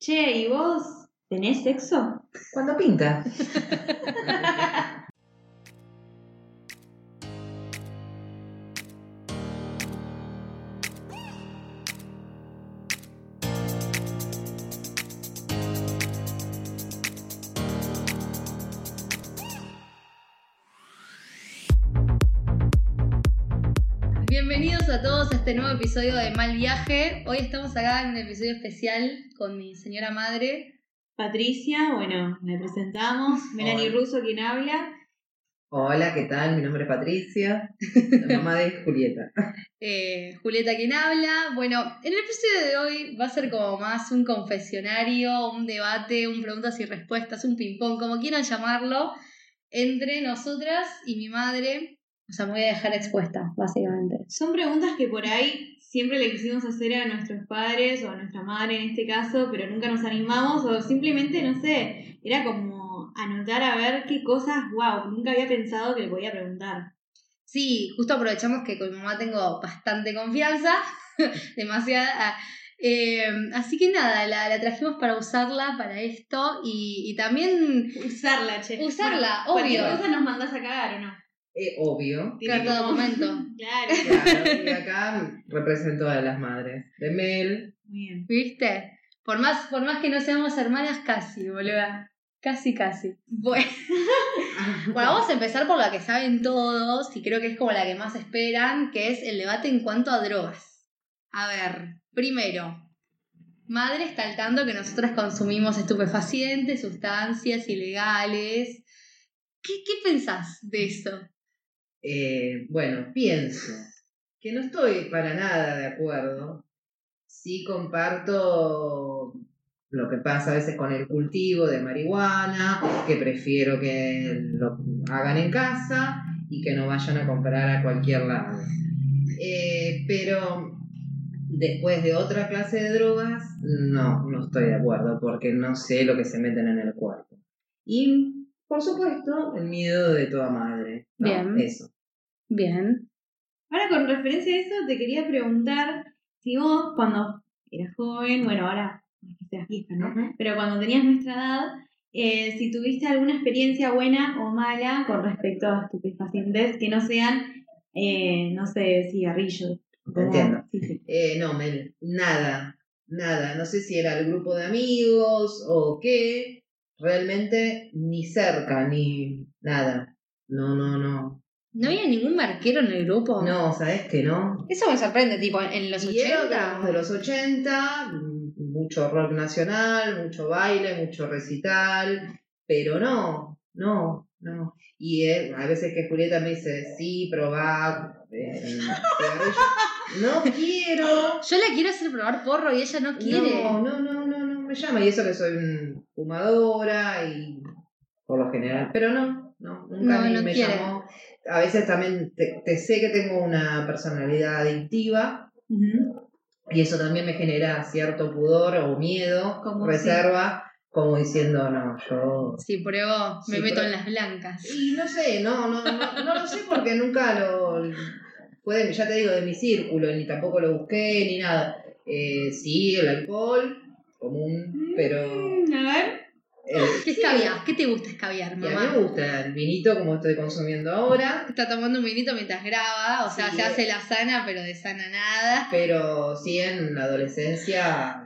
Che, ¿y vos tenés sexo? Cuando pinta. este nuevo episodio de Mal Viaje. Hoy estamos acá en un episodio especial con mi señora madre. Patricia, bueno, me presentamos. Melanie Hola. Russo, quien habla. Hola, ¿qué tal? Mi nombre es Patricia, la mamá de Julieta. eh, Julieta quien habla. Bueno, en el episodio de hoy va a ser como más un confesionario, un debate, un preguntas y respuestas, un ping-pong, como quieran llamarlo, entre nosotras y mi madre. O sea, me voy a dejar expuesta, básicamente. Son preguntas que por ahí siempre le quisimos hacer a nuestros padres o a nuestra madre en este caso, pero nunca nos animamos o simplemente, no sé, era como anotar a ver qué cosas, wow, nunca había pensado que le podía preguntar. Sí, justo aprovechamos que con mi mamá tengo bastante confianza, demasiada. Eh, así que nada, la, la trajimos para usarla para esto y, y también Usarla, che. Usarla, Bueno, Cualquier obvio. cosa nos mandás a cagar o no. Eh, obvio. a todo momento. Claro. Claro, y acá represento a las madres. De Mel. Bien. ¿Viste? Por más, por más que no seamos hermanas, casi, boluda. Casi, casi. Bueno, bueno, vamos a empezar por la que saben todos y creo que es como la que más esperan, que es el debate en cuanto a drogas. A ver, primero, madre está al tanto que nosotras consumimos estupefacientes, sustancias ilegales. ¿Qué, qué pensás de eso? Eh, bueno, pienso que no estoy para nada de acuerdo. Sí comparto lo que pasa a veces con el cultivo de marihuana, que prefiero que lo hagan en casa y que no vayan a comprar a cualquier lado. Eh, pero después de otra clase de drogas, no, no estoy de acuerdo porque no sé lo que se meten en el cuerpo. Por supuesto, el miedo de toda madre. ¿no? Bien. Eso. Bien. Ahora, con referencia a eso, te quería preguntar si vos, cuando eras joven, bueno, ahora no es que seas vieja, ¿no? Ujú. Pero cuando tenías nuestra edad, eh, si tuviste alguna experiencia buena o mala con respecto a estupefacientes que no sean, eh, no sé, cigarrillos. Entiendo. Sí, sí. Eh, no, Mel, nada, nada. No sé si era el grupo de amigos o qué. Realmente ni cerca, ni nada. No, no, no. ¿No había ningún marquero en el grupo? No, ¿sabes que no? Eso me sorprende, tipo, en los Y era 80. de los 80, mm, mucho rock nacional, mucho baile, mucho recital, pero no, no, no. Y eh, a veces que Julieta me dice, sí, probá, eh. No quiero. Yo la quiero hacer probar porro y ella no quiere. No, no me llama. Y eso que soy un fumadora y por lo general. Pero no, no, nunca No, no me quiere. llamó. A veces también te, te sé que tengo una personalidad adictiva y eso también me genera cierto pudor o miedo, ¿Cómo reserva, como diciendo, no, yo... Si pruebo, me meto en las blancas. Y no sé, no, no, no, no lo sé porque nunca lo... Fue, ya te digo, de mi círculo, ni tampoco lo busqué, ni nada. Eh, sí, el alcohol, común, pero... Mm, A ver. eh, ¿Qué sí, escabias? ¿Qué te gusta escabiar, Y a mí me mamá? gusta el vinito como estoy consumiendo ahora, Está tomando un vinito mientras graba, o sea, se eh. hace la sana, pero de sana nada. pero sí en la adolescencia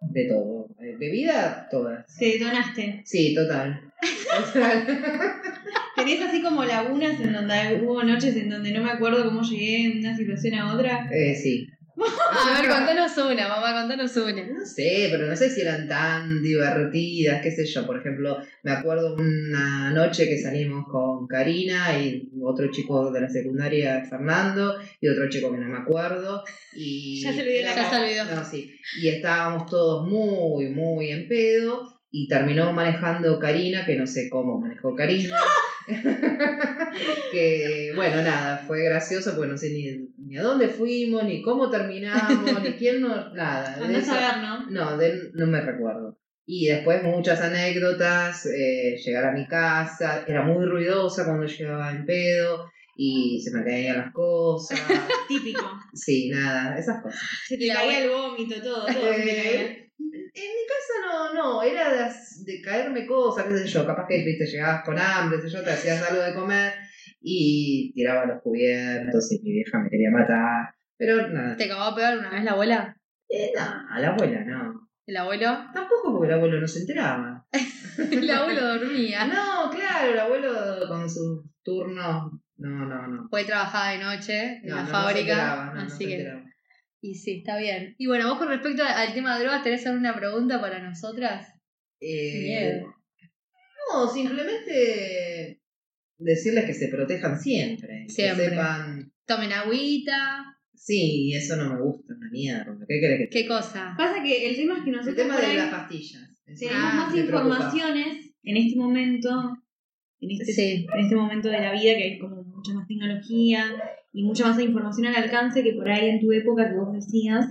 de todo. Eh, Bebida, todas. Te detonaste. Sí, total. Total. ¿Tenés así como lagunas en donde hubo noches en donde no me acuerdo cómo llegué de una situación a otra? Eh, sí. A ver, contanos una, mamá, contanos una. No sé, pero no sé si eran tan divertidas, qué sé yo. Por ejemplo, me acuerdo una noche que salimos con Karina y otro chico de la secundaria, Fernando, y otro chico que no me acuerdo. Y Ya se olvidó la Ya se olvidó. No, sí. Y estábamos todos muy, muy en pedo. Y terminó manejando Karina, que no sé cómo manejó Karina. que bueno, nada, fue gracioso porque no sé ni, ni a dónde fuimos, ni cómo terminamos, ni quién nos. Nada. de eso- a ver, ¿no? no, de- no me recuerdo. Y después muchas anécdotas, eh, llegar a mi casa, era muy ruidosa cuando llegaba en pedo y se me caían las cosas. Típico. Sí, nada, esas cosas. Se te caía el vómito, todo, todo. Eh, en mi casa no, era de, de caerme cosas, qué sé yo, capaz que viste, llegabas con hambre, qué sé yo, te hacías algo de comer y tiraba los cubiertos y mi vieja me quería matar. Pero nada. ¿Te acabó de pegar una vez la abuela? Eh, no, la abuela no. ¿El abuelo? Tampoco porque el abuelo no se enteraba. el abuelo dormía. No, claro, el abuelo con sus turnos. No, no, no. Fue trabajaba de noche en No, la no, no se fábrica. enteraba, no, no así se que. enteraba. Y sí, está bien. Y bueno, vos con respecto al tema de drogas, ¿tenés alguna pregunta para nosotras? Eh, Miedo. No, simplemente decirles que se protejan siempre. Siempre. Que sepan. Tomen agüita. Sí, eso no me gusta, una mierda. ¿Qué querés que te ¿Qué cosa? Pasa que el tema es que El nosotros tema por de ahí las pastillas. Tenemos Ah, más preocupa. informaciones en este momento, en este, Sí. en este momento de la vida que hay como mucha más tecnología y mucha más información al alcance que por ahí en tu época que vos decías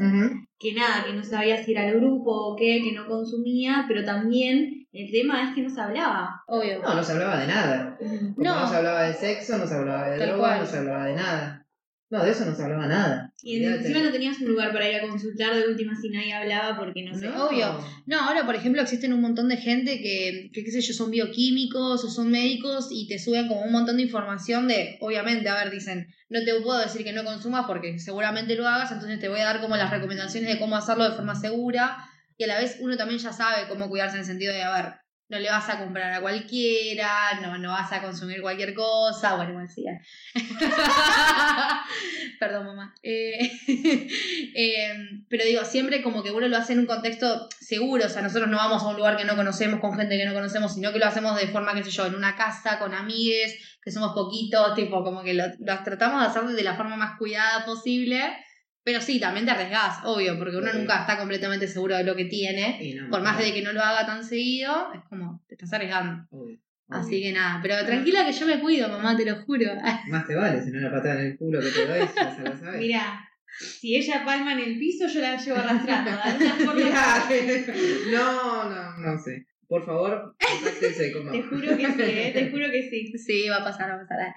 que nada, que no sabías si era el grupo o qué, que no consumía, pero también el tema es que no se hablaba. Obvio. No, no se hablaba de nada. No. no. se hablaba de sexo, no se hablaba de Tal drogas, cual. no se hablaba de nada. No, de eso no se hablaba nada. Y encima no tenías un lugar para ir a consultar de última si nadie hablaba porque no sé. No. Obvio. No, ahora por ejemplo existen un montón de gente que, que qué sé yo, son bioquímicos o son médicos y te suben como un montón de información de, obviamente, a ver, dicen, no te puedo decir que no consumas porque seguramente lo hagas, entonces te voy a dar como las recomendaciones de cómo hacerlo de forma segura y a la vez uno también ya sabe cómo cuidarse en el sentido de, a ver, no le vas a comprar a cualquiera, no, no vas a consumir cualquier cosa, bueno, igual sí. ¿eh? Perdón, mamá. Eh, eh, pero digo, siempre como que uno lo hace en un contexto seguro, o sea, nosotros no vamos a un lugar que no conocemos con gente que no conocemos, sino que lo hacemos de forma, qué sé yo, en una casa, con amigues, que somos poquitos, tipo, como que lo tratamos de hacer de la forma más cuidada posible. Pero sí, también te arriesgás, obvio, porque uno Sí. nunca está completamente seguro de lo que tiene. No, Por más de que no lo haga tan seguido, es como, te estás arriesgando. Obvio, Así que nada, pero tranquila que yo me cuido, mamá, te lo juro. Más te vale, si no la patada en el culo que te doy, ya se lo sabes. Mira, si ella palma en el piso, yo la llevo arrastrando. Mirá, no, no, no sé. Por favor, contáctense con Te mamá. juro que sí, eh, te juro que sí. Sí, va a pasar, va a pasar.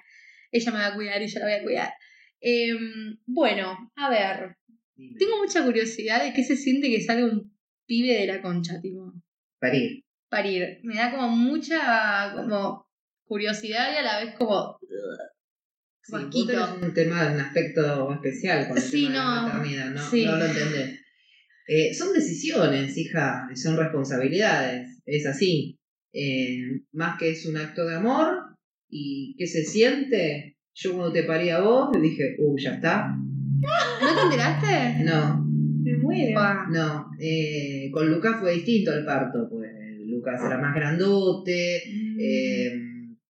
Ella me va a cuidar y yo la voy a cuidar. Em, bueno, a ver, Dime. tengo mucha curiosidad de qué se siente que salga un pibe de la concha, tipo, Parir. parir. Me da como mucha como curiosidad y a la vez como... Sí, vos Vasquito. tenés un tema, un aspecto especial con el Sí, tema de no. la maternidad, ¿no? Sí. No lo entendés. Eh, son decisiones, hija, son responsabilidades, es así. Eh, más que es un acto de amor y qué se siente. Yo cuando te parí a vos, le dije, uh, ya está. ¿No te enteraste? No, Me muero. No. Eh, con Lucas fue distinto el parto, pues Lucas era más grandote, eh,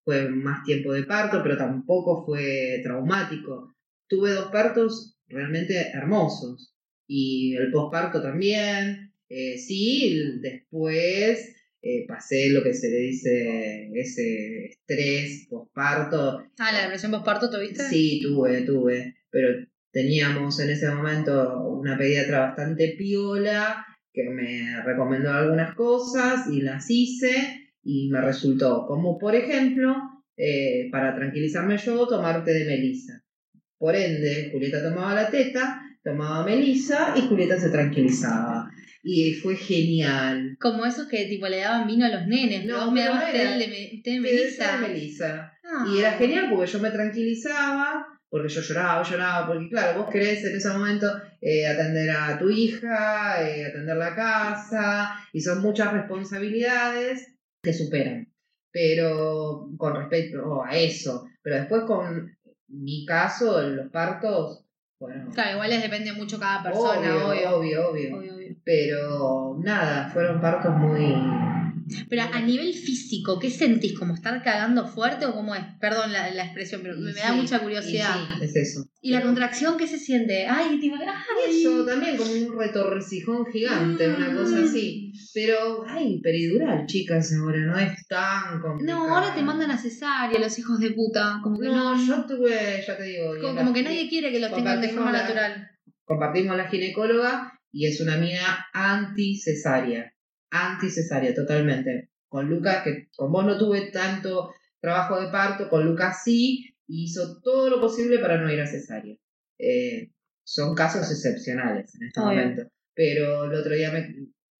fue más tiempo de parto, pero tampoco fue traumático. Tuve dos partos realmente hermosos y el posparto también. Eh, sí, después eh, pasé lo que se le dice ese estrés posparto. Ah, la depresión postparto, ¿tuviste? Sí, tuve, tuve, pero teníamos en ese momento una pediatra bastante piola que me recomendó algunas cosas y las hice y me resultó, como por ejemplo, eh, para tranquilizarme yo, tomar té de melisa. Por ende, Julieta tomaba la teta, tomaba melisa y Julieta se tranquilizaba. Y fue genial. Como esos que tipo le daban vino a los nenes, No, pero vos me pero dabas no té era- de, me- té de Té melisa. de melisa. Ah. Y era genial porque yo me tranquilizaba, porque yo lloraba, lloraba, porque claro, vos querés en ese momento eh, atender a tu hija, eh, atender la casa, y son muchas responsabilidades que superan. Pero con respecto a eso, pero después con mi caso, los partos, bueno, Claro, igual les depende mucho cada persona, obvio, obvio. obvio, obvio. Obvio, obvio. Pero nada, fueron partos muy... Pero a nivel físico, ¿qué sentís? ¿Como estar cagando fuerte o cómo es? Perdón la, la expresión, pero me, me da Sí, mucha curiosidad. sí, es eso. ¿Y la contracción qué se siente? Ay, ay. Eso también como un retorcijón gigante, una cosa así. Pero, ay, peridural, chicas, ahora no es tan complicado. No, ahora te mandan a cesárea los hijos de puta. Como que no. No, yo tuve, ya te digo. y como, como la- que nadie quiere que los tengan de forma la- natural. Compartimos la ginecóloga y es una mina anti-cesárea. Anti-cesárea, totalmente. Con Lucas, que con vos no tuve tanto trabajo de parto, con Lucas sí, y hizo todo lo posible para no ir a cesárea. Eh, son casos excepcionales en este Obvio. momento. Pero el otro día me,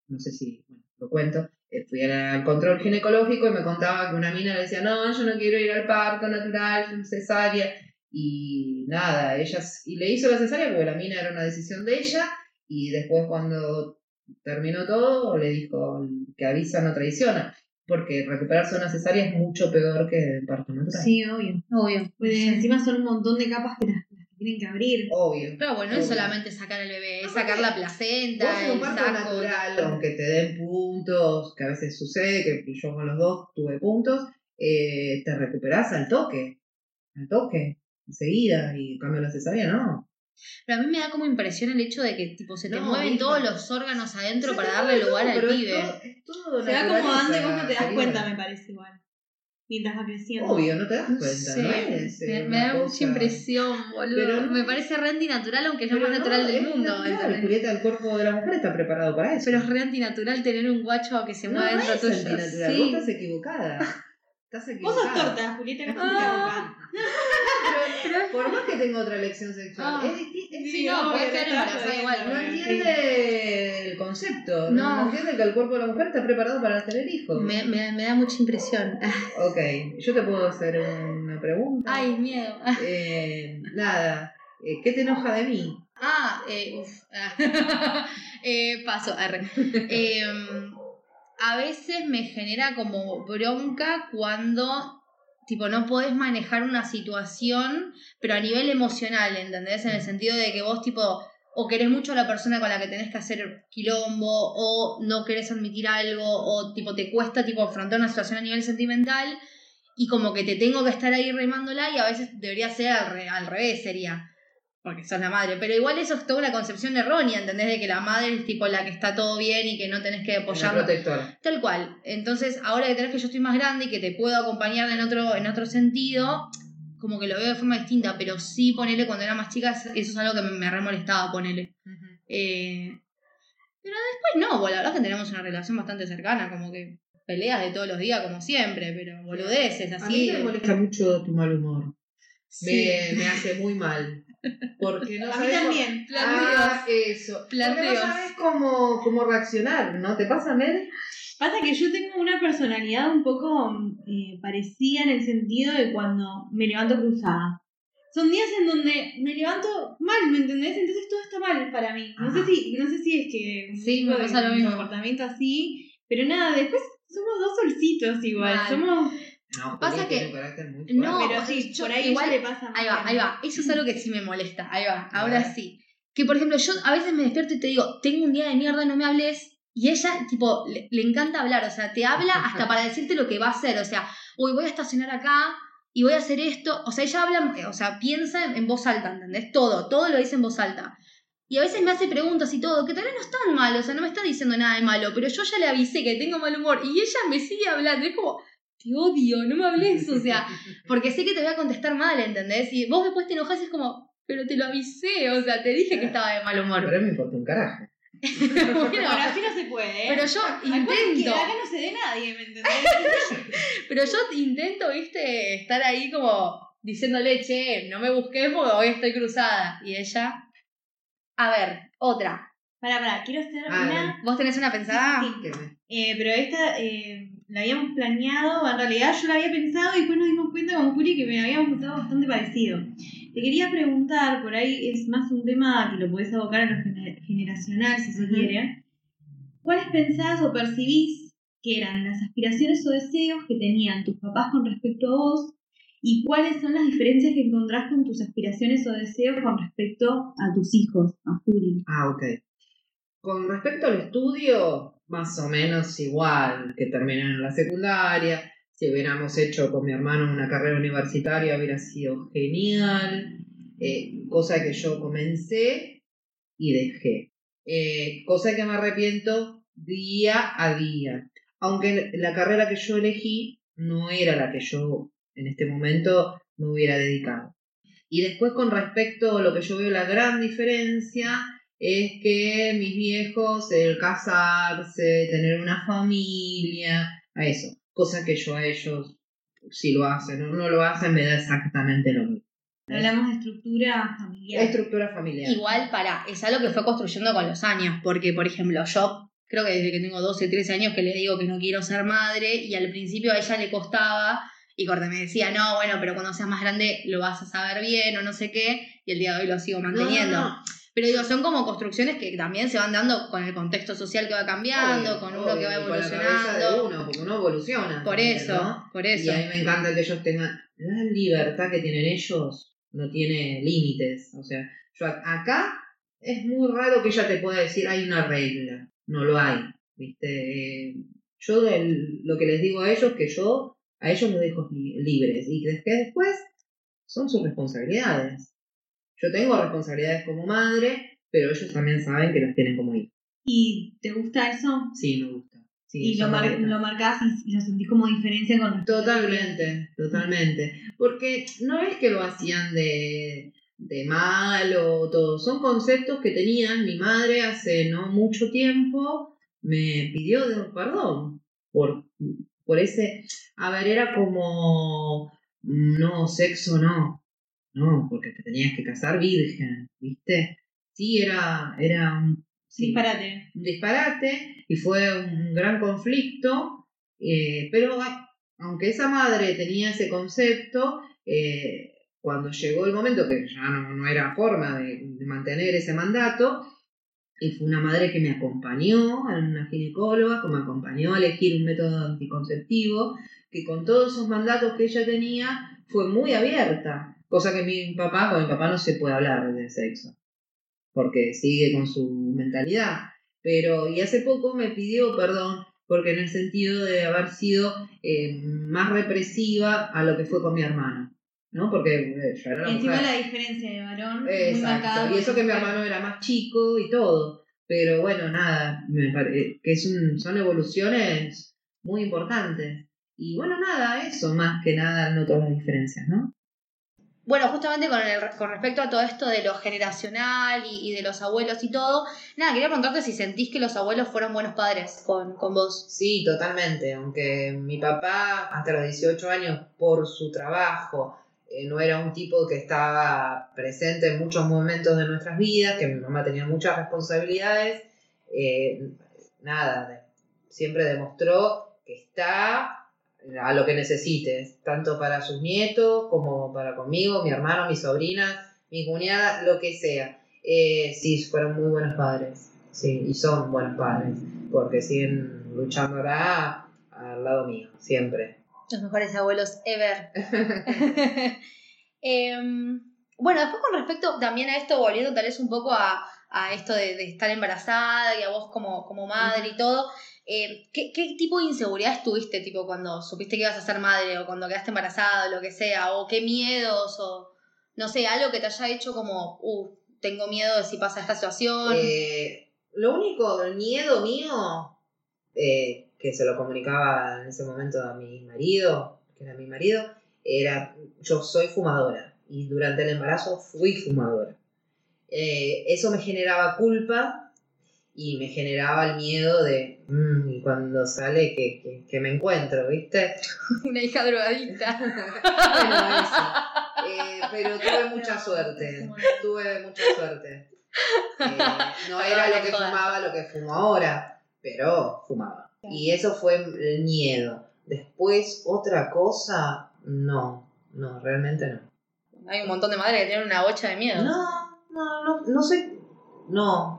no sé si bueno, lo cuento, eh, fui al control ginecológico y me contaba que una mina le decía, no, yo no quiero ir al parto natural, cesárea. Y nada, ella y le hizo la cesárea porque la mina era una decisión de ella. Y después cuando terminó todo, le dijo que avisa no traiciona. Porque recuperarse una cesárea es mucho peor que el parto natural. Sí, obvio. Obvio. Pues encima son un montón de capas que las, tienen que abrir. Obvio. Pero bueno, no es solamente sacar el bebé, es sacar la placenta, Vos en un el parto saco. natural, aunque te den puntos, que a veces sucede, que yo con los dos tuve puntos, eh, te recuperás al toque. Al toque. Enseguida. Y en cambio la cesárea no. Pero a mí me da como impresión el hecho de que tipo se te No, mueven hija. todos los órganos adentro Se para darle lugar al pero es pibe. todo- es todo Se va acomodando y vos no te das cuenta, me parece igual. Mientras va creciendo. Obvio, no te das cuenta, sé, ¿no? Es, me, me da mucha impresión, boludo. Pero no me parece re antinatural, aunque es lo más no, natural del mundo. natural, ¿entendés? Julieta, el cuerpo de la mujer está preparado para eso. Pero es re antinatural tener un guacho que se no, mueva no dentro es tuyo. antinatural, Sí. vos estás equivocada. Estás Vos sos torta, Julieta, no Ah. Pero por más que tenga otra elección sexual, Ah. es distinto. Sí, Sí, no, embarazada jodiendo, igual. No Sí. entiende el concepto, no. No. entiende que el cuerpo de la mujer está preparado para tener hijos. Me, me, me da mucha impresión. Ok, yo te puedo hacer una pregunta. Ay, miedo. Eh, nada, eh, ¿qué te enoja de mí? Ah, eh, uf. eh, paso, arre. Eh, a veces me genera como bronca cuando, tipo, no podés manejar una situación, pero a nivel emocional, ¿entendés? En el sentido de que vos, tipo, o querés mucho a la persona con la que tenés que hacer quilombo, o no querés admitir algo, o, tipo, te cuesta, tipo, afrontar una situación a nivel sentimental, y como que te tengo que estar ahí remándola, y a veces debería ser al, re- al revés, sería porque sos la madre. Pero igual eso es toda una concepción errónea, ¿entendés? De que la madre es tipo la que está todo bien y que no tenés que La apoyarla. Tal cual. Entonces, ahora que tenés que yo estoy más grande y que te puedo acompañar en otro, en otro sentido, como que lo veo de forma distinta. Pero sí, ponele cuando era más chica, eso es algo que me, me re molestaba, ponele. Eh, pero después no, la verdad es que tenemos una relación bastante cercana, como que peleas de todos los días, como siempre, pero boludeces A mí así. me molesta mucho tu mal humor. Sí. Me, me hace muy mal. Porque no A mí sabes cómo- también. Ah, eso. Porque Planteos. no sabes cómo, cómo reaccionar, ¿no? ¿Te pasa, Mel? Pasa que yo tengo una personalidad un poco eh, parecida en el sentido de cuando me levanto cruzada. Son días en donde me levanto mal, ¿me entendés? Entonces todo está mal para mí. No sé Ajá. si, no sé si es que Sí, me pasa lo mismo. comportamiento así, pero nada, después somos dos solcitos igual. Mal. Somos No, Pasa que- un carácter muy no, pero sí, yo por ahí igual- le pasa Ahí va, ahí va. Eso es algo que sí me molesta. Ahí va, ahora sí. Que por ejemplo, yo a veces me despierto y te digo, tengo un día de mierda, no me hables. Y ella, tipo, le, le encanta hablar. O sea, te habla hasta para decirte lo que va a hacer. O sea, uy, voy a estacionar acá y voy a hacer esto. O sea, ella habla, o sea, piensa en, en voz alta, ¿entendés? Todo, todo lo dice en voz alta. Y a veces me hace preguntas y todo, que tal vez no están mal, o sea, no me está diciendo nada de malo, pero yo ya le avisé que tengo mal humor y ella me sigue hablando. Es como, te odio, no me hables, o sea, porque sé que te voy a contestar mal, ¿entendés? Y vos después te enojas y es como, pero te lo avisé, o sea, te dije que estaba de mal humor. Pero me importa un carajo. Bueno, Bueno, así no se puede, ¿eh? pero yo intento, Acá no se ve nadie, ¿me entendés? pero yo intento, viste, estar ahí como diciéndole, che, no me busques porque hoy estoy cruzada. Y ella, a ver, otra. Pará, pará, quiero hacer Ah, una. ¿Vos tenés una pensada? Sí, sí, ¿Qué me- Eh, pero esta eh, la habíamos planeado, en realidad yo la había pensado y después nos dimos cuenta con Juli que me habíamos pensado bastante parecido. Te quería preguntar, por ahí es más un tema que lo podés abocar a lo gener- generacional si se Ujú. quiere. ¿Cuáles pensás o percibís que eran las aspiraciones o deseos que tenían tus papás con respecto a vos? ¿Y cuáles son las diferencias que encontrás con tus aspiraciones o deseos con respecto a tus hijos, a Juli? Ah, ok. Con respecto al estudio, más o menos igual que terminar en la secundaria. Si hubiéramos hecho con mi hermano una carrera universitaria hubiera sido genial. Eh, cosa que yo comencé y dejé. Eh, cosa que me arrepiento día a día. Aunque la carrera que yo elegí no era la que yo en este momento me hubiera dedicado. Y después con respecto a lo que yo veo la gran diferencia es que mis viejos, el casarse, tener una familia, a eso. Cosa que yo a ellos, si lo hacen o no lo hacen, me da exactamente lo mismo. Hablamos de estructura familiar. Estructura familiar. Igual, para, es algo que fue construyendo con los años, porque, por ejemplo, yo creo que desde que tengo 12, 13 años que le digo que no quiero ser madre y al principio a ella le costaba y corte me decía, no, bueno, pero cuando seas más grande lo vas a saber bien o no sé qué y el día de hoy lo sigo manteniendo. No, no, no. Pero digo, son como construcciones que también se van dando con el contexto social que va cambiando, Obvio, con uno obvio, que va y con evolucionando. uno, porque uno evoluciona. Por también, eso, ¿no? por eso. Y a mí me encanta que ellos tengan. La libertad que tienen ellos no tiene límites. O sea, yo acá es muy raro que ella te pueda decir hay una regla. No lo hay. ¿Viste? Eh, yo del- lo que les digo a ellos que yo a ellos los dejo li- libres y que después son sus responsabilidades. Yo tengo responsabilidades como madre, pero ellos también saben que las tienen como hijos. ¿Y te gusta eso? Sí, me gusta. Sí, y lo, mar- gusta. lo marcás y, y lo sentís como diferencia con Totalmente, totalmente. Porque no es que lo hacían de, de malo o todo, son conceptos que tenían mi madre hace no mucho tiempo, me pidió de- perdón por, por ese, a ver, era como, no, sexo no, no, porque te tenías que casar virgen, ¿viste? Sí, era, era un... sí, Disparate. un disparate y fue un gran conflicto, eh, pero aunque esa madre tenía ese concepto, eh, cuando llegó el momento que ya no, no era forma de, de mantener ese mandato, y fue una madre que me acompañó, a una ginecóloga, que me acompañó a elegir un método anticonceptivo, que con todos esos mandatos que ella tenía fue muy abierta, cosa que mi papá, con mi papá no se puede hablar de sexo, porque sigue con su mentalidad. Pero, y hace poco me pidió perdón, porque en el sentido de haber sido eh, más represiva a lo que fue con mi hermano, ¿no? Porque eh, yo era una Encima mujer- la diferencia de varón. muy Exacto, y con eso que mi hermano era más chico y todo. Pero bueno, nada, me pare- que es un, son evoluciones muy importantes. Y bueno, nada, eso más que nada noto las diferencias, ¿no? Bueno, justamente con, con respecto a todo esto de lo generacional y, de los abuelos y todo, nada, quería preguntarte si sentís que los abuelos fueron buenos padres con, con vos. Sí, totalmente. Aunque mi papá, hasta los 18 años, por su trabajo, eh, no era un tipo que estaba presente en muchos momentos de nuestras vidas, que mi mamá tenía muchas responsabilidades, eh, nada, siempre demostró que está a lo que necesites, tanto para sus nietos como para conmigo, mi hermano, mi sobrina, mi cuñada, lo que sea. Eh, sí, fueron muy buenos padres, sí, y son buenos padres, porque siguen luchando ahora al lado mío, siempre. Los mejores abuelos ever. Em, bueno, después con respecto también a esto, volviendo tal vez un poco a, a esto de, de estar embarazada y a vos como, como madre y todo, eh, ¿qué, ¿qué tipo de inseguridades tuviste tipo cuando supiste que ibas a ser madre o cuando quedaste embarazada o lo que sea? ¿O qué miedos o no sé, algo que te haya hecho como, uh, tengo miedo de si pasa esta situación? Eh, lo único, el miedo mío, eh, que se lo comunicaba en ese momento a mi marido, que era mi marido, era, yo soy fumadora y durante el embarazo fui fumadora. Eh, eso me generaba culpa y me generaba el miedo de, "Mm, y cuando sale que, que, que me encuentro, ¿viste? Una hija drogadicta. Bueno, eso. Eh, pero tuve mucha suerte. Tuve mucha suerte. Eh, no era lo que fumaba lo que fumo ahora, pero fumaba. Y eso fue el miedo. Después, otra cosa, no. No, realmente no. Hay un montón de madres que tienen una bocha de miedo. No, no, no, no soy. No,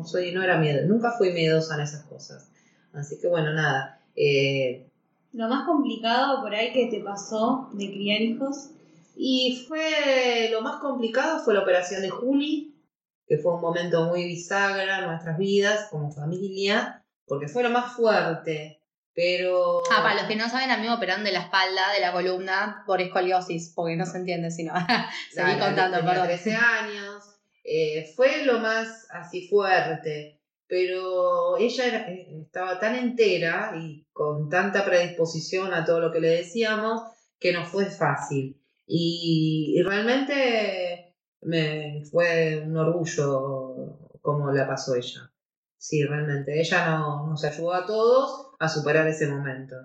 no, soy, no era miedo. Nunca fui miedosa en esas cosas. Así que bueno, nada. Eh, Lo más complicado por ahí que te pasó de criar hijos. Y fue lo más complicado fue la operación de Juli, que fue un momento muy bisagra en nuestras vidas como familia, porque fue lo más fuerte. Pero Ah, para los que no saben, a mí me operaron de la espalda, de la columna, por escoliosis, porque no se entiende si no. Seguí contando, perdón. 13 años, eh, fue lo más así fuerte, pero ella eh, estaba tan entera y con tanta predisposición a todo lo que le decíamos que no fue fácil. Y, realmente me fue un orgullo como la pasó ella. Sí, realmente. Ella no- nos ayudó a todos a superar ese momento.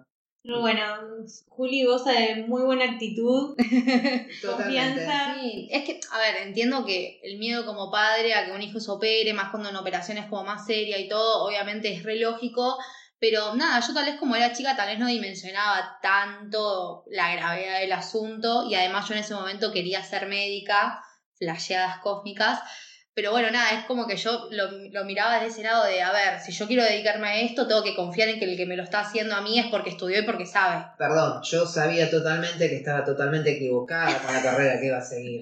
Pero bueno, Juli goza de muy buena actitud, confianza. Sí, es que, a ver, entiendo que el miedo como padre a que un hijo se opere, más cuando en operaciones como más seria y todo, obviamente es re lógico. Pero nada, yo tal vez como era chica, tal vez no dimensionaba tanto la gravedad del asunto y además yo en ese momento quería ser médica, flasheadas cósmicas. Pero bueno, nada, es como que yo lo, lo, miraba desde ese lado de, a ver, si yo quiero dedicarme a esto, tengo que confiar en que el que me lo está haciendo a mí es porque estudió y porque sabe. Perdón, yo sabía totalmente que estaba totalmente equivocada con la carrera que iba a seguir.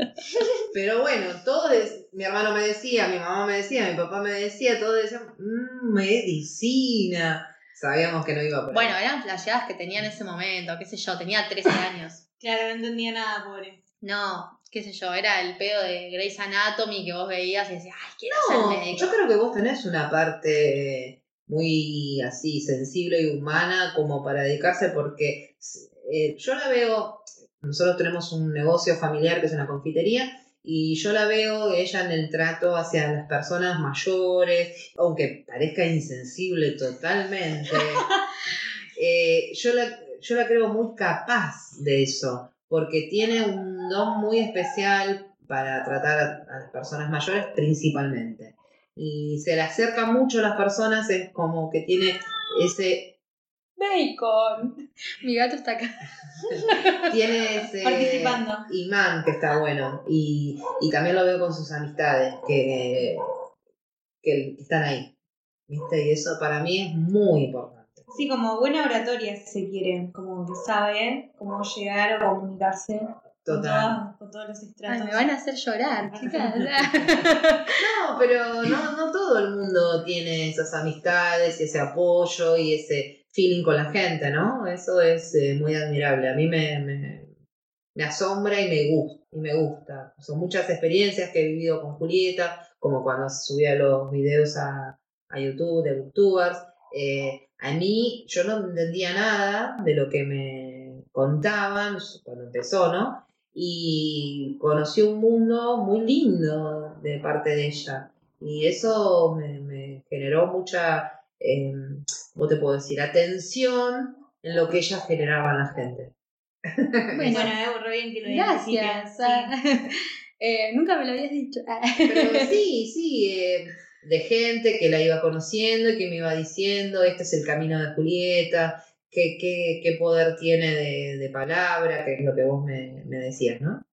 Pero bueno, todos, mi hermano me decía, mi mamá me decía, mi papá me decía, todos decían, mmm, medicina. Sabíamos que no iba a por Bueno, eran flasheadas que tenía en ese momento, qué sé yo, tenía 13 años. Claro, no entendía nada, pobre. No, qué sé yo, era el pedo de Grey's Anatomy que vos veías y decías, ay, quiero no, ser médico. Yo creo que vos tenés una parte muy así sensible y humana como para dedicarse porque eh, yo la veo, nosotros tenemos un negocio familiar que es una confitería y yo la veo ella en el trato hacia las personas mayores, aunque parezca insensible totalmente, eh, yo, la, yo la creo muy capaz de eso porque tiene un don muy especial para tratar a, las personas mayores principalmente. Y se le acerca mucho a las personas, es como que tiene ese... Bacon. Mi gato está acá. tiene ese Participando. imán que está bueno. Y, y también lo veo con sus amistades que, que están ahí. ¿Viste? Y eso para mí es muy importante. Sí, como buena oratoria, si se quiere, como que sabe cómo llegar o comunicarse con, todas, con todos los estratos. Ay, me van a hacer llorar, chicas. no, pero no, no todo el mundo tiene esas amistades y ese apoyo y ese feeling con la gente, ¿no? Eso es eh, muy admirable. A mí me, me, me asombra y me gusta. Y me gusta. Son muchas experiencias que he vivido con Julieta, como cuando subía los videos a, a YouTube de Booktubers. Eh, a mí yo no entendía nada de lo que me contaban cuando empezó, ¿no? Y conocí un mundo muy lindo de parte de ella. Y eso me, generó mucha, eh, ¿cómo te puedo decir? Atención en lo que ella generaba en la gente. Bueno, bueno bien que lo Gracias. eh, nunca me lo habías dicho. Pero sí, sí. Eh, de gente que la iba conociendo y que me iba diciendo, este es el camino de Julieta, qué, qué, qué poder tiene de, de, palabra, que es lo que vos me, me decías, ¿no?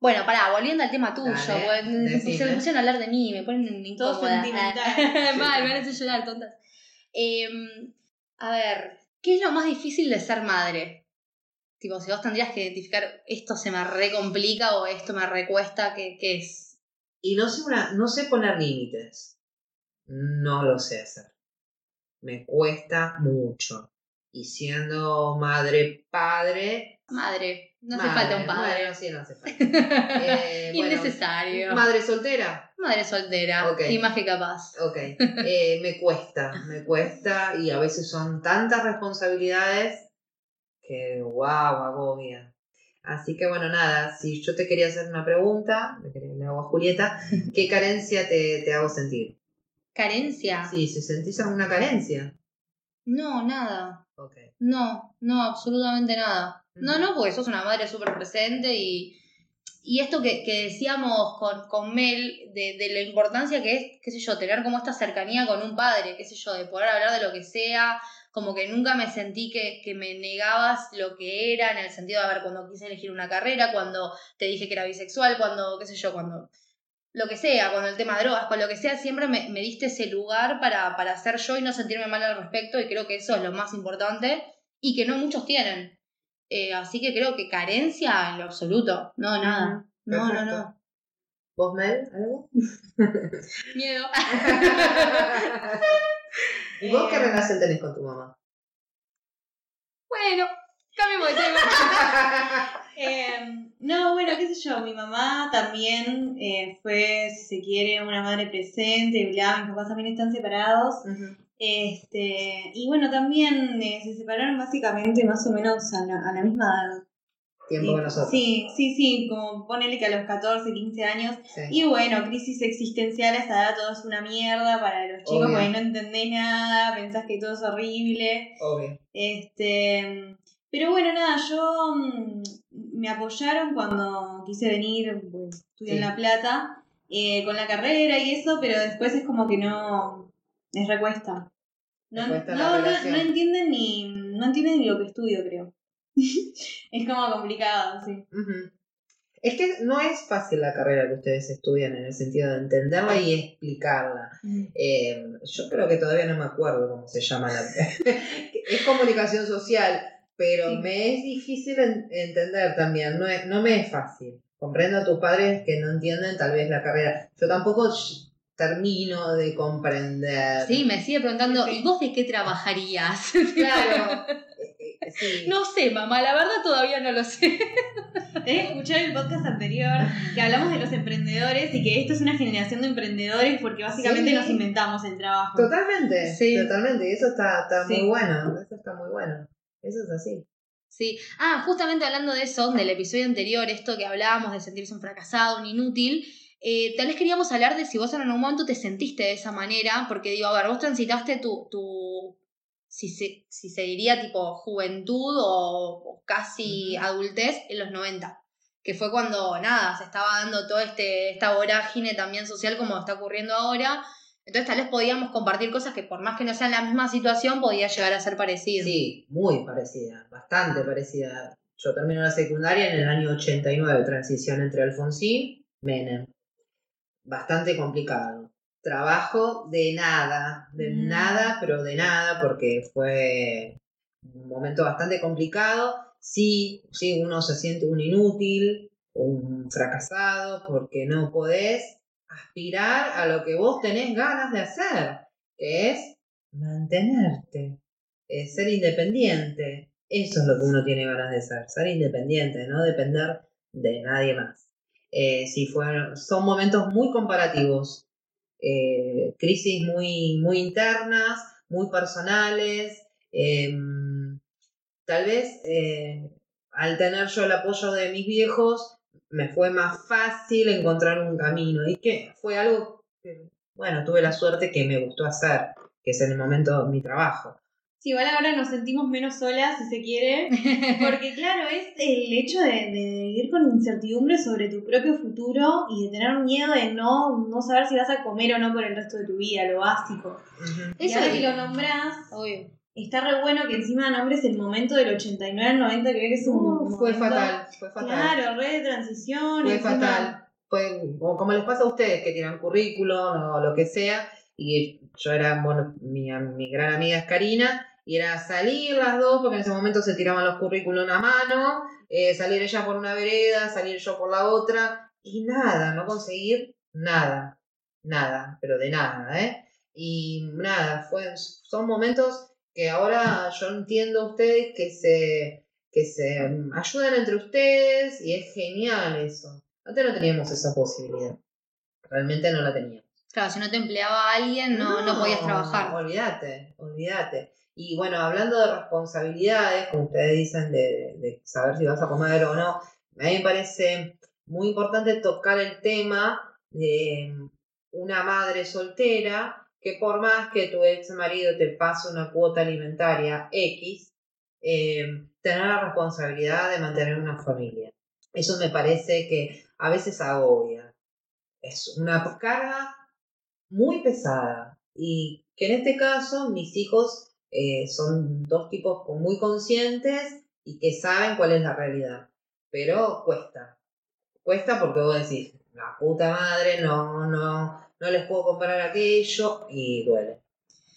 Bueno, pará, volviendo al tema tuyo, Dale, se me pusieron a hablar de mí, me ponen incómoda. Todo sentimental. Vale, me van a hacer llorar, tontas. Eh, a ver, ¿qué es lo más difícil de ser madre? Tipo, si vos tendrías que identificar esto se me recomplica o esto me recuesta, ¿qué, qué es? Y no sé, una, no sé poner límites. No lo sé hacer. Me cuesta mucho. Y siendo madre, padre. Madre. No hace falta un padre. Bueno, sí, no hace falta. Eh, Innecesario. madre soltera. Madre soltera. Okay. Y más que capaz. Ok. Eh, me cuesta, me cuesta. Y a veces son tantas responsabilidades que, wow, agobia. Así que bueno, nada, si yo te quería hacer una pregunta, le hago a Julieta, ¿qué carencia te, te hago sentir? ¿Carencia? Sí, si sentís alguna carencia. No, nada. Ok. No, no, absolutamente nada. No, no, porque sos una madre súper presente y, y esto que, que decíamos con, con Mel, de, de, la importancia que es, qué sé yo, tener como esta cercanía con un padre, qué sé yo, de poder hablar de lo que sea, como que nunca me sentí que, que, me negabas lo que era, en el sentido de, a ver, cuando quise elegir una carrera, cuando te dije que era bisexual, cuando, qué sé yo, cuando lo que sea, con el tema de drogas, con lo que sea, siempre me, me diste ese lugar para, para ser yo y no sentirme mal al respecto, y creo que eso es lo más importante y que no muchos tienen. Eh, así que creo que carencia en lo absoluto, no, nada. No, Perfecto. no, no. ¿Vos, Mel, algo? Miedo. ¿Y vos qué relación tenés con tu mamá? Bueno, cambiemos de tema. eh, no, bueno, qué sé yo, mi mamá también eh, fue, si se quiere, una madre presente, bla, mis papás también están separados. Uh -huh. Este, y bueno, también eh, se separaron básicamente más o menos a la, a la misma edad. tiempo con nosotros. Sí, sí, sí, como ponele que a los 14, 15 años. Sí. Y bueno, crisis existencial a esa edad todo es una mierda para los chicos Obvio. porque no entendés nada, pensás que todo es horrible. Obvio. Este, pero bueno, nada, yo mm, me apoyaron cuando quise venir, pues, estudié en. La Plata, eh, con la carrera y eso, pero después es como que no, les recuesta. No, no, no, entienden ni, no entienden ni lo que estudio, creo. es como complicado, sí. Es que no es fácil la carrera que ustedes estudian en el sentido de entenderla y explicarla. Eh, yo creo que todavía no me acuerdo cómo se llama la... es comunicación social, pero Sí. me es difícil en- entender también, no, es- no me es fácil. Comprendo a tus padres que no entienden tal vez la carrera. Yo tampoco termino de comprender. Sí, me sigue preguntando, Sí. ¿y vos de qué trabajarías? Claro. Eh, eh, sí. no sé, mamá, la verdad todavía no lo sé. Tenés que escuchar el podcast anterior que hablamos de los emprendedores y que esto es una generación de emprendedores porque básicamente Sí. nos inventamos el trabajo. Totalmente, Sí. totalmente. Y eso está, está Sí. muy bueno. Eso está muy bueno. Eso es así. Sí. Ah, justamente hablando de eso, del episodio anterior, esto que hablábamos de sentirse un fracasado, un inútil, eh, tal vez queríamos hablar de si vos en algún momento te sentiste de esa manera, porque digo, a ver, vos transitaste tu, tu si, se, si se diría tipo juventud o, o casi adultez en los 90, que fue cuando, nada, se estaba dando toda este, esta vorágine también social como está ocurriendo ahora. Entonces tal vez podíamos compartir cosas que por más que no sean la misma situación, podía llegar a ser parecido. Sí, muy parecida, bastante parecida. Yo termino la secundaria en el año 89, transición entre Alfonsín, Menem. Bastante complicado. Trabajo de nada, de Mm. nada, pero de nada, porque fue un momento bastante complicado. Sí, sí, uno se siente un inútil, un fracasado, porque no podés aspirar a lo que vos tenés ganas de hacer, que es mantenerte, eh, ser independiente. Eso es lo que uno tiene ganas de ser, ser independiente, no depender de nadie más. Eh, sí, fueron, son momentos muy comparativos, eh, crisis muy, muy internas, muy personales. em, tal vez eh, al tener yo el apoyo de mis viejos, me fue más fácil encontrar un camino y que fue algo que, bueno, tuve la suerte que me gustó hacer, que es en el momento mi trabajo. Sí, igual ahora nos sentimos menos solas, si se quiere, porque claro, es el hecho de, de vivir con incertidumbre sobre tu propio futuro y de tener miedo de no, no saber si vas a comer o no por el resto de tu vida, lo básico. Y Eso de- que lo nombrás, Obvio. está re bueno que encima nombres el momento del 89 al 90, que creo que es un Uh, fue fatal, fue fatal. Claro, re de transición. Fue encima- fatal. Fue como les pasa a ustedes que tiran currículum o lo que sea. Y yo era, bueno, mi, mi gran amiga es Karina, y era salir las dos, porque en ese momento se tiraban los currículum a mano, eh, salir ella por una vereda, salir yo por la otra, y nada, no conseguir nada, nada, pero de nada, ¿eh? Y nada, fue, son momentos que ahora yo entiendo a ustedes que se, que se ayudan entre ustedes y es genial eso. Antes no teníamos esa posibilidad. Realmente no la teníamos. Claro, si no te empleaba alguien, no, no, podías trabajar. Olvídate, olvídate. Y bueno, hablando de responsabilidades, como ustedes dicen, de, saber si vas a comer o no, a mí me parece muy importante tocar el tema de una madre soltera que por más que tu ex marido te pase una cuota alimentaria X, eh, tener la responsabilidad de mantener una familia. Eso me parece que a veces agobia. Es una carga muy pesada y que en este caso mis hijos eh, son dos tipos muy conscientes y que saben cuál es la realidad. Pero cuesta. Cuesta porque vos decís, la puta madre, no, no, no les puedo comprar aquello y duele.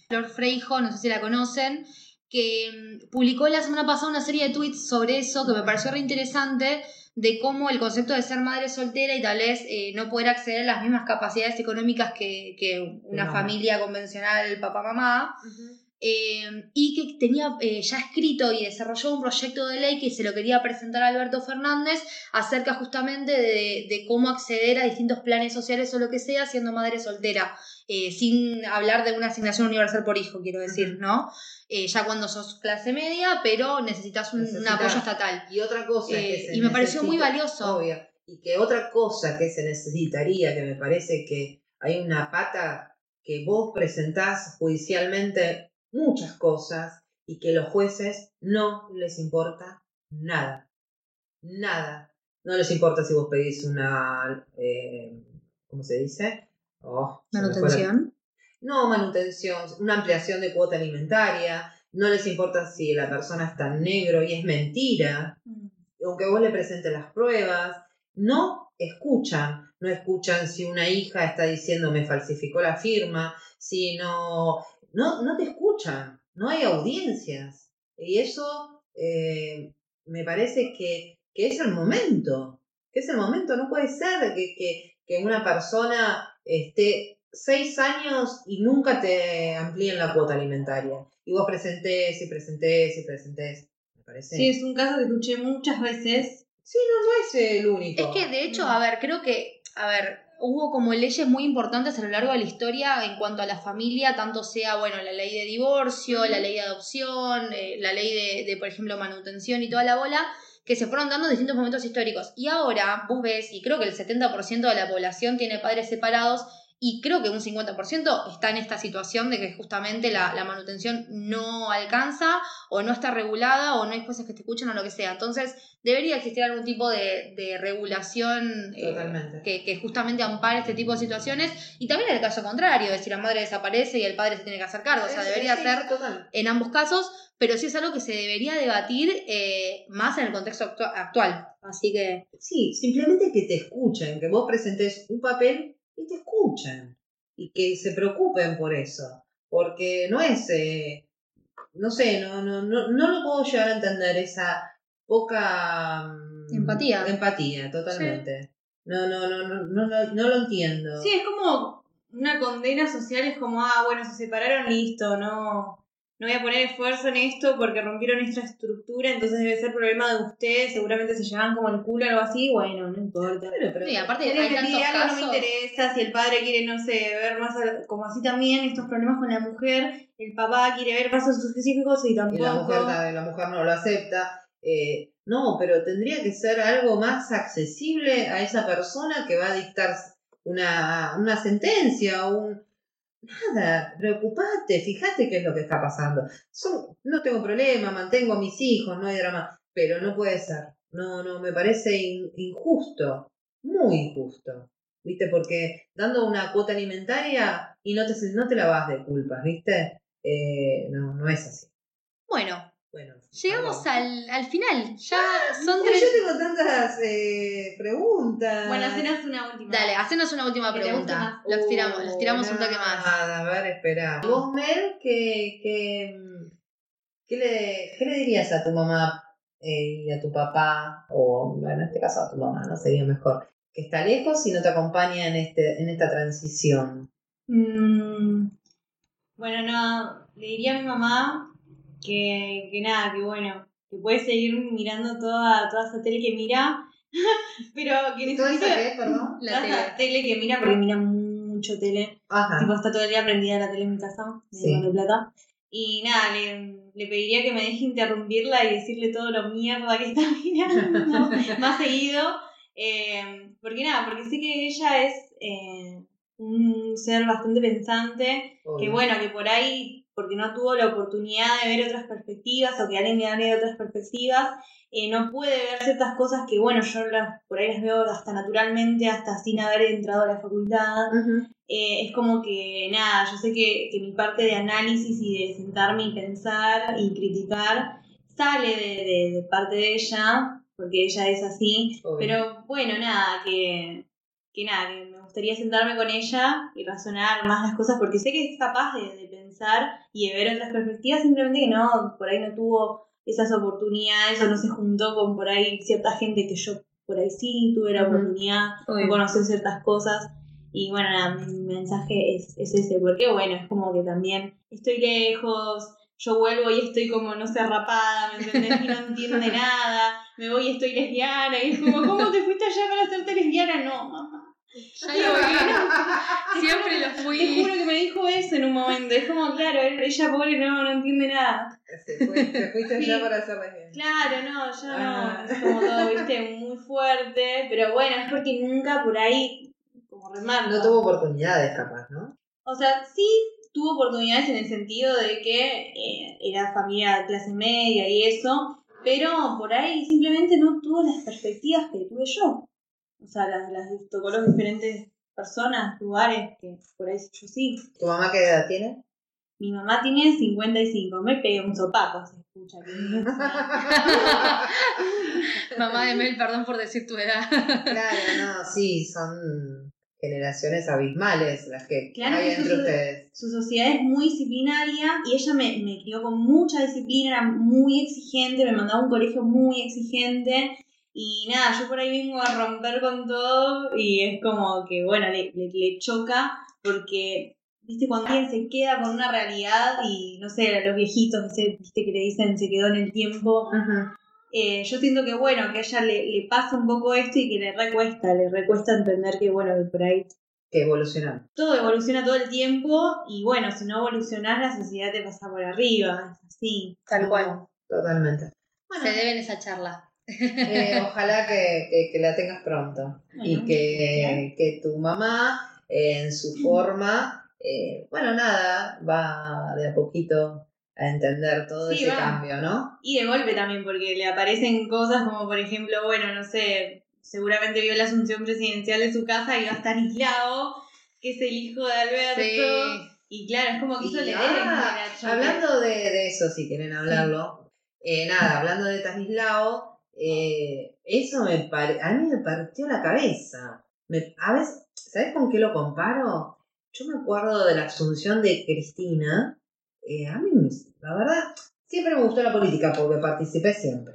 Flor Freijo, no sé si la conocen, que mm, publicó la semana pasada una serie de tweets sobre eso que me pareció re interesante, de cómo el concepto de ser madre soltera y tal vez eh, no poder acceder a las mismas capacidades económicas que, que una No. familia convencional, papá-mamá, eh, y que tenía eh, ya escrito y desarrolló un proyecto de ley que se lo quería presentar a Alberto Fernández acerca justamente de, de cómo acceder a distintos planes sociales o lo que sea siendo madre soltera, eh, sin hablar de una asignación universal por hijo, quiero decir, ¿no? Eh, ya cuando sos clase media, pero necesitas un, apoyo estatal. Y otra cosa que se y me pareció muy valioso. Obvio. Y que otra cosa que se necesitaría, que me parece que hay una pata que vos presentás judicialmente muchas cosas y que los jueces no les importa nada. Nada. No les importa si vos pedís una... eh, ¿Cómo se dice? Oh, Manutención. no, manutención, una ampliación de cuota alimentaria. No les importa si la persona está en negro y es mentira aunque vos le presentes las pruebas, no escuchan, no escuchan si una hija está diciendo me falsificó la firma, si no, no, no te escuchan, no hay audiencias. Y eso eh, me parece que, que es el momento, que es el momento, no puede ser que, que, que una persona esté seis años y nunca te amplíen la cuota alimentaria. Y vos presentés y presentés y presentés. Me parece. Sí, es un caso que escuché muchas veces. Sí, no, no es el único. Es que de hecho, a ver, creo que, a ver, hubo como leyes muy importantes a lo largo de la historia en cuanto a la familia, tanto sea, bueno, la ley de divorcio, la ley de adopción, eh, la ley de, de, por ejemplo, manutención y toda la bola, que se fueron dando en distintos momentos históricos. Y ahora vos ves, y creo que el 70% de la población tiene padres separados, y creo que un 50% está en esta situación de que justamente la, la manutención no alcanza o no está regulada o no hay jueces que te escuchan o lo que sea. Entonces, debería existir algún tipo de, de regulación eh, que, que justamente ampare este tipo de situaciones. Y también el caso contrario, es decir, la madre desaparece y el padre se tiene que hacer cargo. O sea, debería sí, ser total. en ambos casos, pero sí es algo que se debería debatir eh, más en el contexto actua- actual. Así que, Sí, simplemente que te escuchen, que vos presentes un papel y te escuchen. Y que se preocupen por eso. Porque no es, eh, no sé, no, no, no, no lo puedo llegar a entender, esa poca mm, Empatía. Empatía, totalmente. No, no, no, no, no, no, no lo entiendo. Sí, es como una condena social, es como, ah, bueno, se separaron, listo, no, no voy a poner esfuerzo en esto porque rompieron esta estructura, entonces debe ser problema de ustedes, seguramente se llevan como el culo o algo así, bueno, no importa. Pero, pero- sí, aparte hay tantos algo no me interesa, si el padre quiere, no sé, ver más, a- como así también, estos problemas con la mujer, el papá quiere ver más a sus hijos y y tampoco. la mujer, la mujer no lo acepta. Eh, no, pero tendría que ser algo más accesible a esa persona que va a dictar una, una sentencia o un... Nada, preocupate, fíjate qué es lo que está pasando. No tengo problema, mantengo a mis hijos, no hay drama, pero no puede ser. No, no, me parece in- injusto, muy injusto. ¿Viste? Porque dando una cuota alimentaria y no te, no te la vas de culpas, ¿viste? Eh, no, no es así. Bueno, Bueno, llegamos al, al final. Ya son Uy, tres. Yo tengo tantas eh, preguntas. Bueno, hacenos una última. Dale, hacenos una última pregunta. más. Los tiramos, los tiramos un Uh, toque más. Nada, a ver, espera. Vos, Mel, ¿qué, qué, qué, le, qué le dirías a tu mamá eh, y a tu papá? O bueno, en este caso a tu mamá, ¿no? Sería mejor. Que está lejos y no te acompaña en, este, en esta transición. Mm, bueno, no, le diría a mi mamá que, que nada, que bueno, que puede seguir mirando toda, toda esa tele que mira, pero que ¿Todo eso necesita qué, perdón? La toda tele. esa tele que mira porque mira mucho tele. Ajá. Tipo, está todo el día prendida la tele en mi casa, de Sí. Mar Plata. Y nada, le, le pediría que me deje interrumpirla y decirle todo lo mierda que está mirando más seguido. Eh, porque nada, porque sé que ella es eh, un ser bastante pensante, que bueno, que por ahí, porque no tuvo la oportunidad de ver otras perspectivas o que alguien le hable de otras perspectivas, eh, no puede ver ciertas cosas que bueno, yo las, por ahí las veo hasta naturalmente, hasta sin haber entrado a la facultad. Eh, es como que, nada, yo sé que, que mi parte de análisis y de sentarme y pensar y criticar sale de, de- de parte de ella, porque ella es así, Obvio. pero bueno, nada, que, que nada, que gustaría sentarme con ella y razonar más las cosas, porque sé que es capaz de, de pensar y de ver otras perspectivas, simplemente que no, por ahí no tuvo esas oportunidades o no se juntó con por ahí cierta gente que yo por ahí sí tuve la oportunidad de Obvio. conocer ciertas cosas. Y bueno, nada, mi mensaje es, es ese, porque bueno, es como que también estoy lejos, yo vuelvo y estoy como, no sé, rapada, ¿me entendés? Y no entiende nada, me voy y estoy lesbiana, y es como, ¿cómo te fuiste allá para hacerte lesbiana? No, mamá. Ya lo. Siempre lo Te fui. juro que me dijo eso en un momento, es como, claro, ella pobre no, no entiende nada. Se fue- te fuiste Sí. allá para hacer lesbiana. Claro, no, yo Ah. no, es como todo, viste, muy fuerte, pero bueno, es porque nunca por ahí, como remarco. No tuvo oportunidades, capaz, ¿no? O sea, sí tuvo oportunidades en el sentido de que eh, era familia de clase media y eso, pero por ahí simplemente no tuvo las perspectivas que tuve yo. O sea, las, las tocó los diferentes personas, lugares, que por ahí yo sí. ¿Tu mamá qué edad tiene? Mi mamá tiene 55, me pegué un sopapo, se escucha. que- Mamá de Mel, perdón por decir tu edad. Claro, no, sí, son generaciones abismales las que Claro hay entre eso- ustedes. su sociedad es muy disciplinaria y ella me, me crió con mucha disciplina, era muy exigente, me mandaba a un colegio muy exigente y nada, yo por ahí vengo a romper con todo y es como que, bueno, le, le- le choca porque, viste, cuando alguien se queda con una realidad y, no sé, los viejitos, viste, viste que le dicen se quedó en el tiempo, eh, yo siento que, bueno, que a ella le, le pasa un poco esto y que le recuesta, le recuesta entender que, bueno, que por ahí Que evolucionaron. todo evoluciona todo el tiempo y bueno, si no evolucionás la sociedad te pasa por arriba, es así. Tal cual. Totalmente. Se deben esa charla. Eh, ojalá que, que- que la tengas pronto. y que, que tu mamá, eh, en su forma, eh, bueno, nada, va de a poquito a entender todo Sí, ese va. cambio, ¿no? Y de golpe también, porque le aparecen cosas como por ejemplo, bueno, no sé, seguramente vio la asunción presidencial de su casa y va a estar aislado, que es el hijo de Alberto. Sí. Y claro, es como que eso Y, le ah, hablando de, de eso, si quieren hablarlo, nada, hablando de Tanislao, eh, eso me pare- a mí me partió la cabeza. Me, a veces, ¿sabes con qué lo comparo? Yo me acuerdo de la asunción de Cristina. eh, a mí, la verdad, siempre me gustó la política porque participé siempre.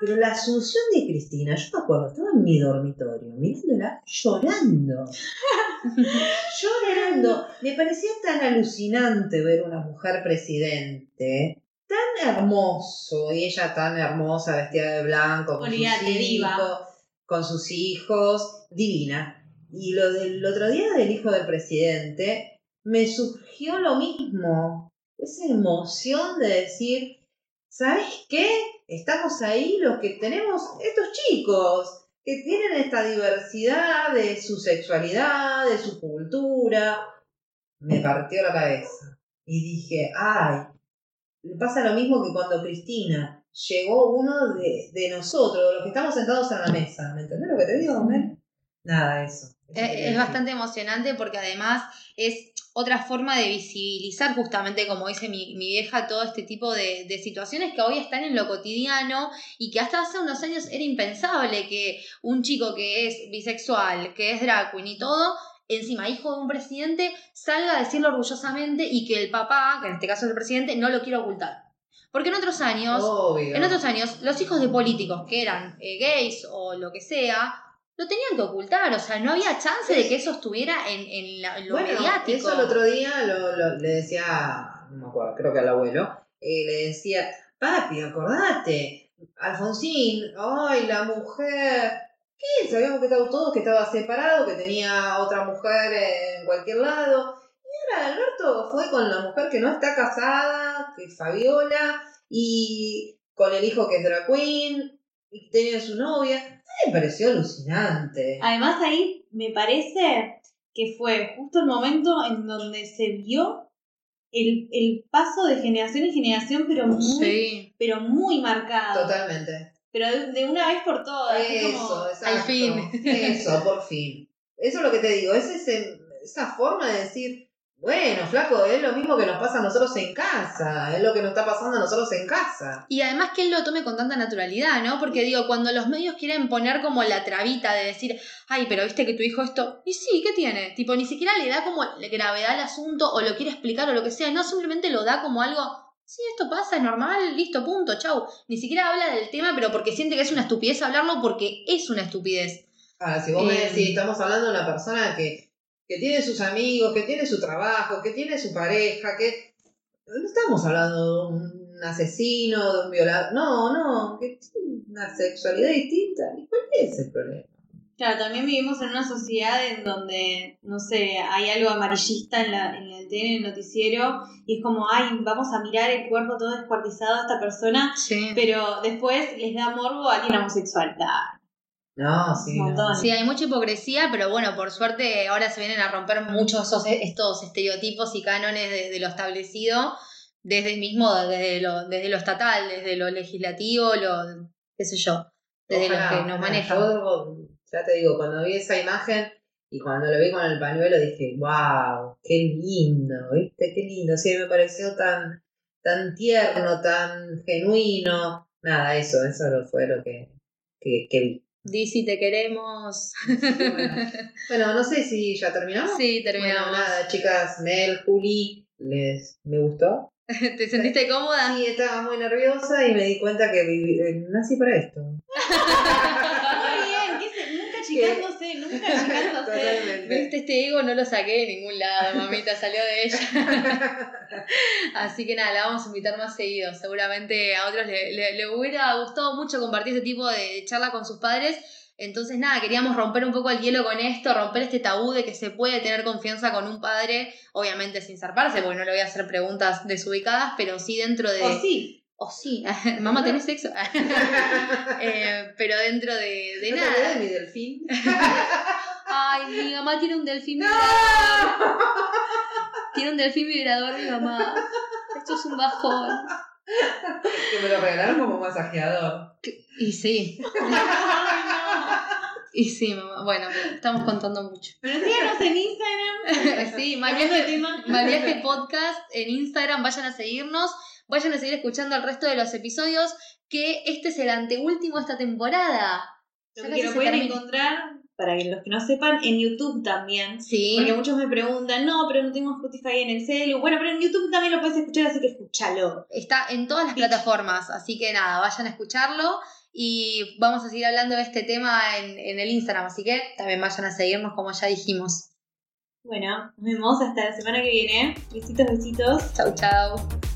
Pero la asunción de Cristina, yo me acuerdo, estaba en mi dormitorio mirándola llorando. llorando. Me parecía tan alucinante ver una mujer presidente, tan hermoso, y ella tan hermosa, vestida de blanco, con, sus hijos, con sus hijos, divina. Y lo del otro día del hijo del presidente, me surgió lo mismo, esa emoción de decir, ¿sabes qué? Estamos ahí los que tenemos estos chicos que tienen esta diversidad de su sexualidad, de su cultura. Me partió la cabeza y dije, ay, pasa lo mismo que cuando Cristina llegó uno de, de nosotros, los que estamos sentados en la mesa. ¿Me entendés lo que te digo, Mel? Nada, eso. Es, es bastante emocionante porque además es otra forma de visibilizar justamente, como dice mi, mi vieja, todo este tipo de, de situaciones que hoy están en lo cotidiano y que hasta hace unos años era impensable que un chico que es bisexual, que es drag queen y todo, encima hijo de un presidente, salga a decirlo orgullosamente y que el papá, que en este caso es el presidente, no lo quiera ocultar. Porque en otros años... Obvio. En otros años, los hijos de políticos que eran eh, gays o lo que sea, lo tenían que ocultar. O sea, no había chance de que eso estuviera en, en la- en lo bueno, mediático. Eso el otro día lo, lo- le decía, no me acuerdo, creo que al abuelo, eh, le decía, papi, acordate, Alfonsín, ay, la mujer, ¿qué? Sabíamos que estábamos todos, que estaba separado, que tenía otra mujer en cualquier lado. Y ahora Alberto fue con la mujer que no está casada, que es Fabiola, y con el hijo que es drag queen, y tenía su novia. Me pareció alucinante. Además ahí me parece que fue justo el momento en donde se vio el, el paso de generación en generación, pero muy, Sí. pero muy marcado. Totalmente. Pero de, de una vez por todas. Eso, como- exacto. al fin. Eso, por fin. Eso es lo que te digo, es ese- esa forma de decir, bueno, flaco, es lo mismo que nos pasa a nosotros en casa, es lo que nos está pasando a nosotros en casa. Y además que él lo tome con tanta naturalidad, ¿no? Porque digo, cuando los medios quieren poner como la trabita de decir, ay, pero viste que tu hijo esto, y sí, ¿qué tiene? Tipo, ni siquiera le da como gravedad al asunto o lo quiere explicar o lo que sea, no, simplemente lo da como algo, sí, esto pasa, es normal, listo, punto, chau. Ni siquiera habla del tema, pero porque siente que es una estupidez hablarlo porque es una estupidez. Ahora, si vos me Eh, decís, estamos hablando de una persona que que tiene sus amigos, que tiene su trabajo, que tiene su pareja, que no estamos hablando de un asesino, de un violador, no, no, que tiene una sexualidad distinta. ¿Y cuál es el problema? Claro, también vivimos en una sociedad en donde, no sé, hay algo amarillista en, la, en el tele, en el noticiero, y es como, ay, vamos a mirar el cuerpo todo descuartizado de esta persona, Sí. pero después les da morbo a alguien homosexual. Nah, No, sí. No. Sí, hay mucha hipocresía, pero bueno, por suerte ahora se vienen a romper muchos esos- estos estereotipos y cánones de, de lo establecido, desde el mismo, desde lo, desde lo estatal, desde lo legislativo, lo, qué sé yo, desde Ojalá, los que nos ojalá. manejan. Yo, ya te digo, cuando vi esa imagen y cuando lo vi con el pañuelo dije, wow, qué lindo, ¿viste? Qué lindo. Sí, me pareció tan, tan tierno, tan genuino. Nada, eso, eso lo fue lo que, que, que vi. Di si te queremos. Bueno, bueno, no sé si ya terminamos. Sí, Bueno, terminamos. nada, chicas, Mel, Juli, les, me gustó. ¿Te sentiste cómoda? Sí, estaba muy nerviosa y me di cuenta que viví- eh, nací para esto. Muy bien, ¿qué se- nunca. Viste, este ego no lo saqué de ningún lado, mamita, salió de ella. Así que nada, la vamos a invitar más seguido. Seguramente a otros le, le- le hubiera gustado mucho compartir este tipo de charla con sus padres. Entonces, nada, queríamos romper un poco el hielo con esto, romper este tabú de que se puede tener confianza con un padre, obviamente sin zarparse, porque no le voy a hacer preguntas desubicadas, pero sí dentro de. O sí. O sí, mamá, ¿tenés sexo? Eh, pero dentro de, de ¿No nada. de mi delfín? Ay, mi mamá tiene un delfín vibrador. Tiene un delfín vibrador, mi mamá. Esto es un bajón. Que me lo regalaron como masajeador. Y sí, y sí, mamá. Bueno, estamos contando mucho. Pero síganos en Instagram. Sí, Cambiando de Malviaje, tema. Malviaje Podcast en Instagram, vayan a seguirnos, vayan a seguir escuchando el resto de los episodios, que este es el anteúltimo de esta temporada. Lo que lo pueden termina. encontrar, para que los que no sepan, en YouTube también. Sí. Porque muchos me preguntan, no, pero no tengo Spotify en el celu. Bueno, pero en YouTube también lo puedes escuchar, así que escúchalo. Está en todas las plataformas, así que nada, vayan a escucharlo y vamos a seguir hablando de este tema en, en el Instagram, así que también vayan a seguirnos como ya dijimos. Bueno, nos vemos hasta la semana que viene. Besitos, besitos. Chau, chau.